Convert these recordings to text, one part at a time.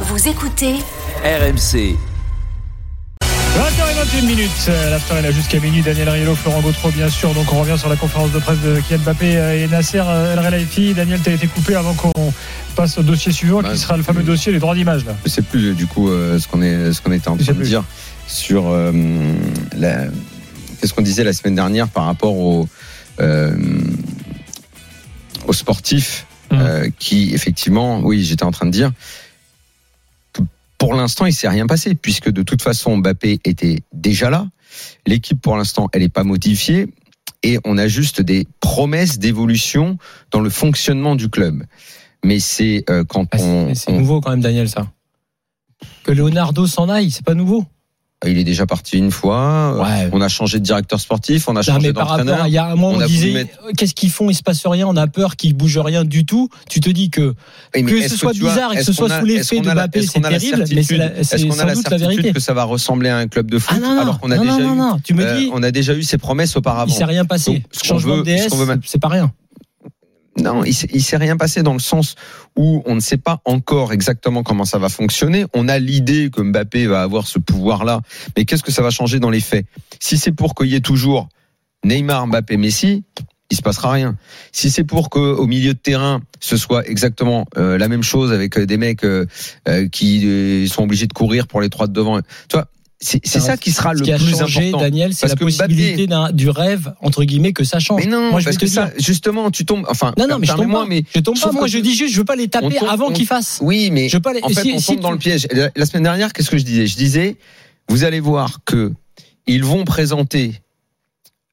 Vous écoutez RMC. 20h21 minutes, euh, l'after est là jusqu'à minuit. Daniel Riello, Florent Gautreau, bien sûr. Donc on revient sur la conférence de presse de Kylian Mbappé euh, et Nasser euh, El Khelaifi. Daniel, tu as été coupé avant qu'on passe au dossier suivant, Bah, qui sera le fameux dossier les droits d'image. là. Je sais plus du coup euh, ce qu'on est ce qu'on était en train de plus. dire sur euh, la qu'est-ce qu'on disait la semaine dernière par rapport aux euh, aux sportifs euh, qui effectivement oui j'étais en train de dire pour l'instant il s'est rien passé puisque de toute façon Mbappé était déjà là l'équipe pour l'instant elle n'est pas modifiée et on a juste des promesses d'évolution dans le fonctionnement du club mais c'est euh, quand Ah, c'est- on, c'est on- nouveau quand même, Daniel, ça. Que Leonardo s'en aille, c'est pas nouveau. Il est déjà parti une fois. Ouais. On a changé de directeur sportif, on a Non, changé mais d'entraîneur. il y a un moment, On on, disait, mettre- euh, qu'est-ce qu'ils font? Il se passe rien, on a peur qu'ils bougent rien du tout. Tu te dis que mais que ce soit bizarre et que ce soit a- sous l'effet de Mbappé, c'est terrible, mais c'est a sans la doute la vérité. que ça va ressembler à un club de foot ah non, non, alors qu'on a non, déjà eu tu me euh, dis, on a déjà eu ces promesses auparavant. il s'est rien passé. Donc, ce Changement veut- de DS, ce c'est pas rien. Non, il s'est, rien passé dans le sens où on ne sait pas encore exactement comment ça va fonctionner. On a l'idée que Mbappé va avoir ce pouvoir-là, mais qu'est-ce que ça va changer dans les faits? Si c'est pour qu'il y ait toujours Neymar, Mbappé, Messi, il se passera rien. Si c'est pour que au milieu de terrain, ce soit exactement euh, la même chose avec euh, des mecs euh, qui sont obligés de courir pour les trois de devant, tu c'est, ça qui sera Ce le qui a plus changé, important. Daniel, c'est la Mbappé- possibilité d'un- du rêve, entre guillemets, que ça change. Mais non, Moi, je parce que ça, justement, tu tombes. Enfin, Non, non, mais je tombe pas. mais Je tombe pas, moi, je dis juste, je veux pas les taper tombe- avant on- qu'ils fassent. Oui, mais Je veux pas les- en fait, si- on si tombe tu- dans le piège. La, la semaine dernière, qu'est-ce que je disais? Je disais, vous allez voir que ils vont présenter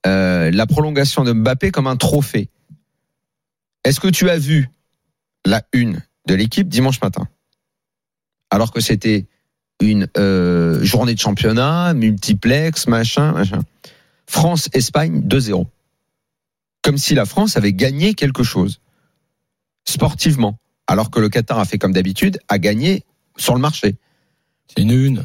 euh, la prolongation de Mbappé comme un trophée. Est-ce que tu as vu la une de l'équipe dimanche matin? Alors que c'était une euh, journée de championnat, multiplex, machin, machin. France-Espagne 2-0. Comme si la France avait gagné quelque chose sportivement, alors que le Qatar a fait comme d'habitude, a gagné sur le marché. C'est une une.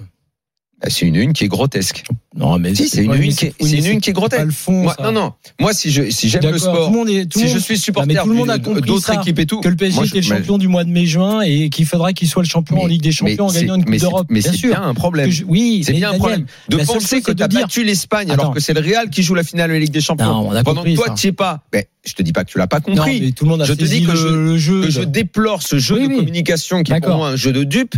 Bah, C'est une une qui est grotesque. Non, mais Si, c'est une mais une qui est- mais une une qui est pas grotesque. le fond. Moi, ça. non, non. Moi, si je si j'aime le sport, Tout le monde est, tout si je suis Non, supporter mais tout le monde a de- compris d'autres équipes et tout, que le PSG moi, était le je- mais- champion du mois de mai-juin et qu'il faudra qu'il soit le champion en Ligue des Champions en mais gagnant c'est- une Coupe mais d'Europe. Mais c'est bien un problème. Je- Oui, C'est mais bien un problème de penser que tu as battu l'Espagne alors que c'est le Real qui joue la finale de la Ligue des Champions. Non, on a Pendant que toi, tu es pas. Je te dis pas que tu l'as pas Non, compris. mais tout le monde a Je te dis que je- je déplore ce jeu de communication qui est pour moi un jeu de dupe,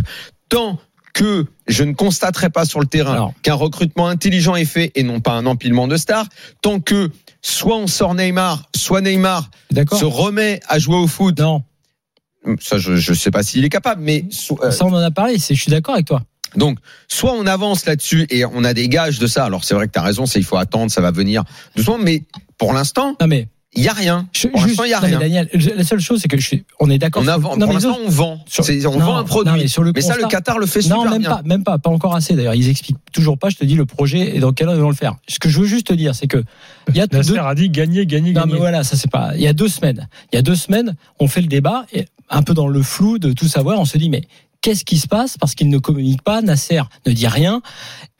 tant que je ne constaterai pas sur le terrain qu'un recrutement intelligent est fait et non pas un empilement de stars, tant que soit on sort Neymar, soit Neymar se remet à jouer au foot. Non, Ça, je ne sais pas s'il est capable, mais euh, ça on en a parlé. Je suis d'accord avec toi. donc soit on avance là-dessus et on a des gages de ça. Alors c'est vrai que tu as raison, c'est il faut attendre, ça va venir doucement, mais pour l'instant, Non mais, il y a rien. je, Pour l'instant, il y a non, mais rien. Daniel, la seule chose c'est que je suis, on est d'accord. On sur- avance. non, pour mais l'instant, on vend. sur- on non, vend un produit. non, mais sur le mais ça, le Qatar le fait Non, super même bien. pas, même pas, pas encore assez d'ailleurs. Ils expliquent toujours pas. Je te dis le projet et dans quel ordre ils vont le faire. Ce que je veux juste te dire, c'est que il y a Nasser deux, a dit gagner, gagner, Non gagner. mais voilà, ça c'est pas. Il y a deux semaines. Il y a deux semaines, on fait le débat et un peu dans le flou de tout savoir. On se dit mais qu'est-ce qui se passe? Parce qu'ils ne communiquent pas. Nasser ne dit rien.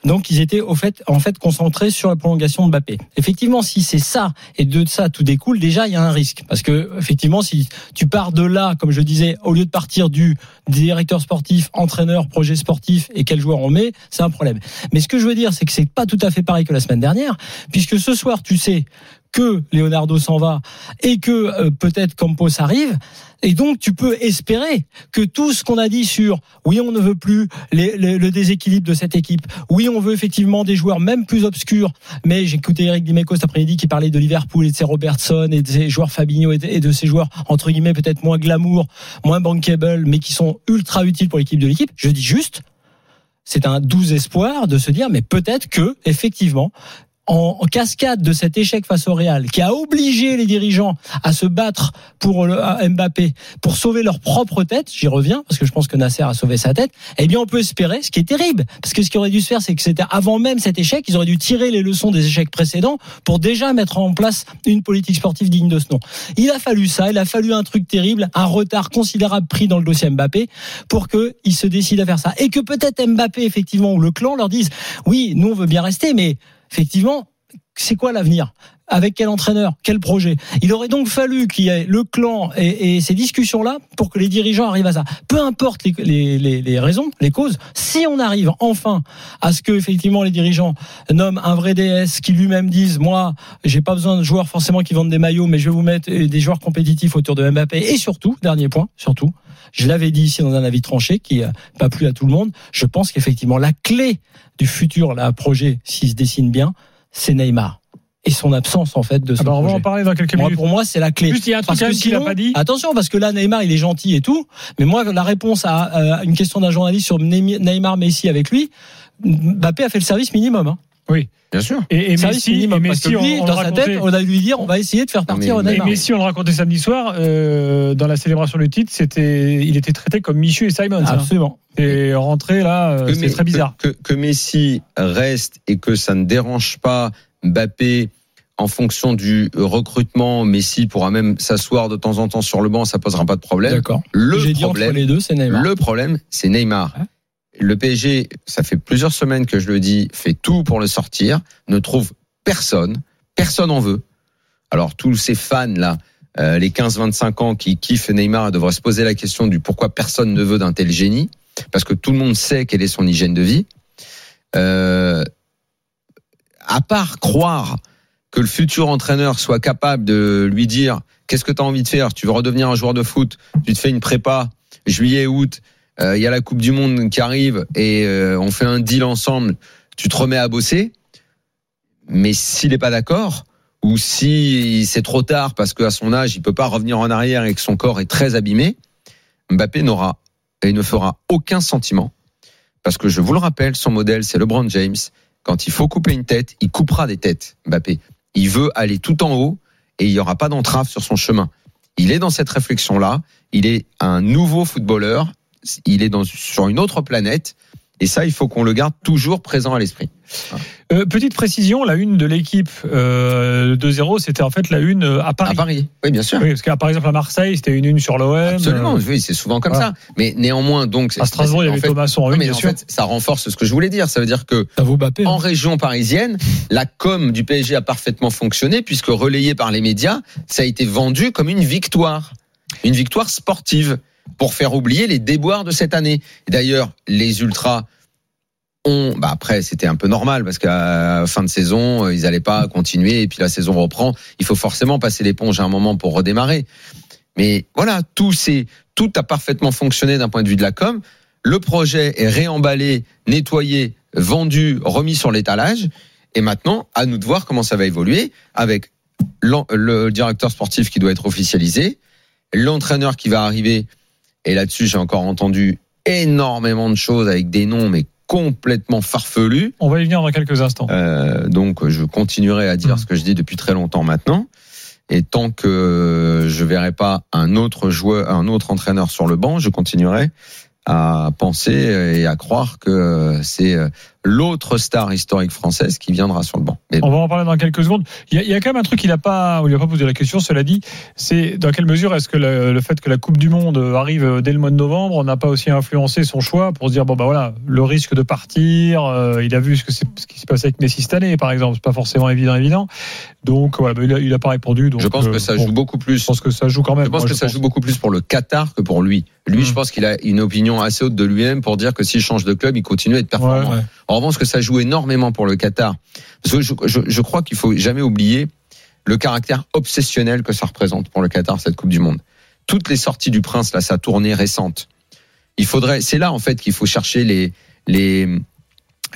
Donc ils étaient au fait, en fait concentrés sur la prolongation de Mbappé. Effectivement, si c'est ça et de ça tout découle, déjà il y a un risque parce que effectivement, si tu pars de là, comme je disais, au lieu de partir du directeur sportif, entraîneur, projet sportif et quel joueur on met, c'est un problème. Mais ce que je veux dire, c'est que c'est pas tout à fait pareil que la semaine dernière, puisque ce soir, tu sais que Leonardo s'en va et que euh, peut-être Campos arrive. Et donc, tu peux espérer que tout ce qu'on a dit sur oui, on ne veut plus le déséquilibre de cette équipe, oui, on veut effectivement des joueurs même plus obscurs. Mais j'ai écouté Eric Dimeco cet après-midi qui parlait de Liverpool et de ses Robertson et de ses joueurs Fabinho et de, ces joueurs entre guillemets peut-être moins glamour, moins bankable, mais qui sont ultra utiles pour l'équipe de l'équipe. Je dis juste, c'est un doux espoir de se dire, mais peut-être que effectivement en, cascade de cet échec face au Real, qui a obligé les dirigeants à se battre pour à Mbappé, pour sauver leur propre tête, j'y reviens, parce que je pense que Nasser a sauvé sa tête, eh bien on peut espérer, ce qui est terrible, parce que ce qui aurait dû se faire, c'est que c'était avant même cet échec, ils auraient dû tirer les leçons des échecs précédents pour déjà mettre en place une politique sportive digne de ce nom. Il a fallu ça, il a fallu un truc terrible, un retard considérable pris dans le dossier Mbappé, pour qu'ils se décident à faire ça. Et que peut-être Mbappé, effectivement, ou le clan leur disent, oui, nous on veut bien rester, mais effectivement, c'est quoi l'avenir? Avec quel entraîneur? Quel projet? Il aurait donc fallu qu'il y ait le clan et, ces discussions-là pour que les dirigeants arrivent à ça. Peu importe les, raisons, les causes, si on arrive enfin à ce que effectivement les dirigeants nomment un vrai DS, qui lui-même disent moi, j'ai pas besoin de joueurs forcément qui vendent des maillots, mais je vais vous mettre des joueurs compétitifs autour de Mbappé. Et surtout, dernier point, surtout, je l'avais dit ici dans un avis tranché qui n'a pas plu à tout le monde. Je pense qu'effectivement la clé du futur là, projet, s'il se dessine bien, c'est Neymar et son absence en fait de ce Ah bah, on va en parler dans quelques Moi, minutes. pour moi, c'est la clé. Juste, il y a un truc Parce que a pas dit. Attention, parce que là, Neymar, il est gentil et tout. Mais moi, la réponse à, à une question d'un journaliste sur Ney- Neymar, Messi avec lui, Mbappé a fait le service minimum. Hein. Bien sûr. Et, et Messi, et minimum. Messi, que lui, on, on dans sa tête, racontait. on a dû lui dire, on va essayer de faire mais- partir Et Neymar. Messi, on le racontait samedi soir, euh, dans la célébration du titre, c'était, il était traité comme Michu et Simon. hein. Absolument. Et rentré là, euh, Que c'est très bizarre. Que, que, que Messi reste et que ça ne dérange pas Mbappé en fonction du recrutement. Messi pourra même s'asseoir de temps en temps sur le banc, ça posera pas de problème. D'accord. Le J'ai dit entre problème, les deux, c'est Neymar. le problème, c'est Neymar. Le PSG, ça fait plusieurs semaines que je le dis, fait tout pour le sortir, ne trouve personne, personne en veut. Alors tous ces fans là, euh, les 15-25 ans qui kiffent Neymar devraient se poser la question du pourquoi personne ne veut d'un tel génie, parce que tout le monde sait quelle est son hygiène de vie. Euh, à part croire que le futur entraîneur soit capable de lui dire qu'est-ce que tu as envie de faire, tu veux redevenir un joueur de foot, tu te fais une prépa juillet août, euh, il y a la Coupe du monde qui arrive et euh, on fait un deal ensemble, tu te remets à bosser. Mais s'il n'est pas d'accord ou si c'est trop tard parce qu'à son âge, il peut pas revenir en arrière et que son corps est très abîmé, Mbappé n'aura et ne fera aucun sentiment. Parce que je vous le rappelle, son modèle, c'est LeBron James. Quand il faut couper une tête, il coupera des têtes, Mbappé. Il veut aller tout en haut et il n'y aura pas d'entrave sur son chemin. Il est dans cette réflexion-là. Il est un nouveau footballeur. Il est dans, sur une autre planète. Et ça, il faut qu'on le garde toujours présent à l'esprit. Euh, petite précision, la une de l'équipe euh, 2-0, c'était en fait la une euh, à Paris. À Paris. Oui, bien sûr. Oui, parce qu'à par exemple à Marseille, c'était une une sur l'OM. Absolument. euh, Oui, c'est souvent comme voilà. ça. Mais néanmoins, donc. À Strasbourg, il y avait fait- Thomasson en Non, une, mais bien en sûr. fait, ça renforce ce que je voulais dire. Ça veut dire que Ça vaut Mbappé. en hein. région parisienne, la com du PSG a parfaitement fonctionné puisque relayé par les médias, ça a été vendu comme une victoire, une victoire sportive pour faire oublier les déboires de cette année. D'ailleurs, les ultras ont, bah après c'était un peu normal parce qu'à fin de saison, euh, ils n'allaient pas continuer et puis la saison reprend. Il faut forcément passer l'éponge à un moment pour redémarrer. Mais voilà, tout c'est tout a parfaitement fonctionné d'un point de vue de la com. Le projet est réemballé, nettoyé, vendu, remis sur l'étalage. Et maintenant, à nous de voir comment ça va évoluer avec le directeur sportif qui doit être officialisé, l'entraîneur qui va arriver. Et là-dessus, j'ai encore entendu énormément de choses avec des noms, mais complètement farfelus. On va y venir dans quelques instants. Euh, donc, je continuerai à dire Mm. ce que je dis depuis très longtemps maintenant. Et tant que je verrai pas un autre joueur, un autre entraîneur sur le banc, je continuerai à penser et à croire que c'est l'autre star historique française qui viendra sur le banc. Mais On va en parler dans quelques secondes. Il y a, il y a quand même un truc qu'il n'a pas, on lui a pas posé la question. Cela dit, c'est dans quelle mesure est-ce que le, le fait que la Coupe du Monde arrive dès le mois de novembre n'a pas aussi influencé son choix pour se dire bon bah voilà, le risque de partir. euh, il a vu ce que c'est, ce qui s'est passé avec Messi cette année, par exemple. C'est pas forcément évident, évident. Donc voilà, bah, il, a, il a pas répondu. Donc je pense euh, que ça bon, joue beaucoup plus. Je pense que ça joue quand même. Je pense Moi, que ça joue beaucoup plus pour le Qatar que pour lui. Lui, Mm. je pense qu'il a une opinion assez haute de lui-même pour dire que s'il change de club, il continue à être performant. Ouais. Ouais. En revanche, que ça joue énormément pour le Qatar. Je, je crois qu'il faut jamais oublier le caractère obsessionnel que ça représente pour le Qatar cette Coupe du Monde. Toutes les sorties du Prince, là, sa tournée récente. Il faudrait, c'est là en fait qu'il faut chercher les les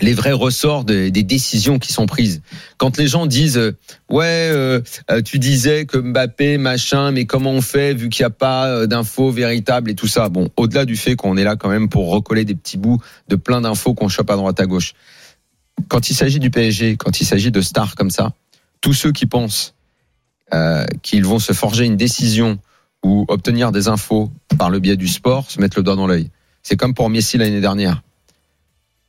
les vrais ressorts de- des décisions qui sont prises. Quand les gens disent euh, ouais, euh, euh, tu disais que Mbappé machin, mais comment on fait vu qu'il n'y a pas euh, d'infos véritables et tout ça. Bon, au-delà du fait qu'on est là quand même pour recoller des petits bouts de plein d'infos qu'on chope à droite à gauche. Quand il s'agit du PSG, quand il s'agit de stars comme ça, tous ceux qui pensent euh, qu'ils vont se forger une décision ou obtenir des infos par le biais du sport se mettent le doigt dans l'œil. C'est comme pour Messi l'année dernière.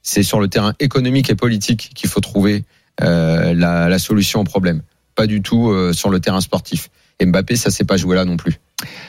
C'est sur le terrain économique et politique qu'il faut trouver euh, la, solution au problème. Pas du tout euh, sur le terrain sportif. Et Mbappé, ça s'est pas joué là non plus.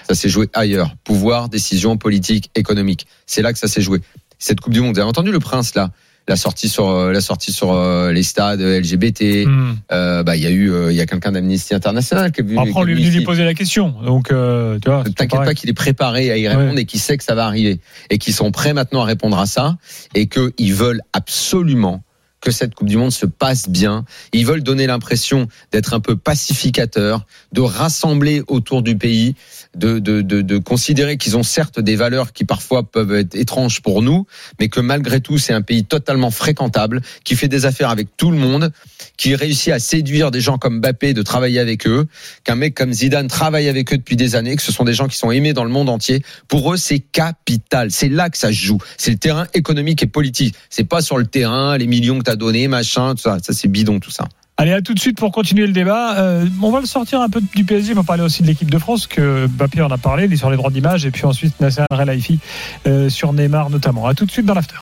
Ça s'est joué ailleurs. Pouvoir, décision, politique, économique. C'est là que ça s'est joué. Cette Coupe du Monde, vous avez entendu le prince là? La sortie sur euh, la sortie sur euh, les stades LGBT. Hmm. Euh, bah il y a eu euh, il y a quelqu'un d'Amnesty International qui est venu. Après, on lui, venu lui, poser la question. Donc, euh, tu vois. T'inquiète pas qu'il est préparé à y répondre et qu'il sait que ça va arriver et qu'ils sont prêts maintenant à répondre à ça et qu'ils veulent absolument que cette Coupe du Monde se passe bien. Ils veulent donner l'impression d'être un peu pacificateurs, de rassembler autour du pays, de, de, de, de considérer qu'ils ont certes des valeurs qui parfois peuvent être étranges pour nous, mais que malgré tout c'est un pays totalement fréquentable, qui fait des affaires avec tout le monde, qui réussit à séduire des gens comme Mbappé, de travailler avec eux, qu'un mec comme Zidane travaille avec eux depuis des années, que ce sont des gens qui sont aimés dans le monde entier. Pour eux, c'est capital. C'est là que ça se joue. C'est le terrain économique et politique. C'est pas sur le terrain, les millions que t'as donné, machin, tout ça. Ça, c'est bidon, tout ça. Allez, à tout de suite pour continuer le débat. Euh, on va le sortir un peu du PSG, on va parler aussi de l'équipe de France, que Mbappé en a parlé, il est sur les droits d'image, et puis ensuite Nasser Al-Khelaifi euh, sur Neymar notamment. À tout de suite dans l'after.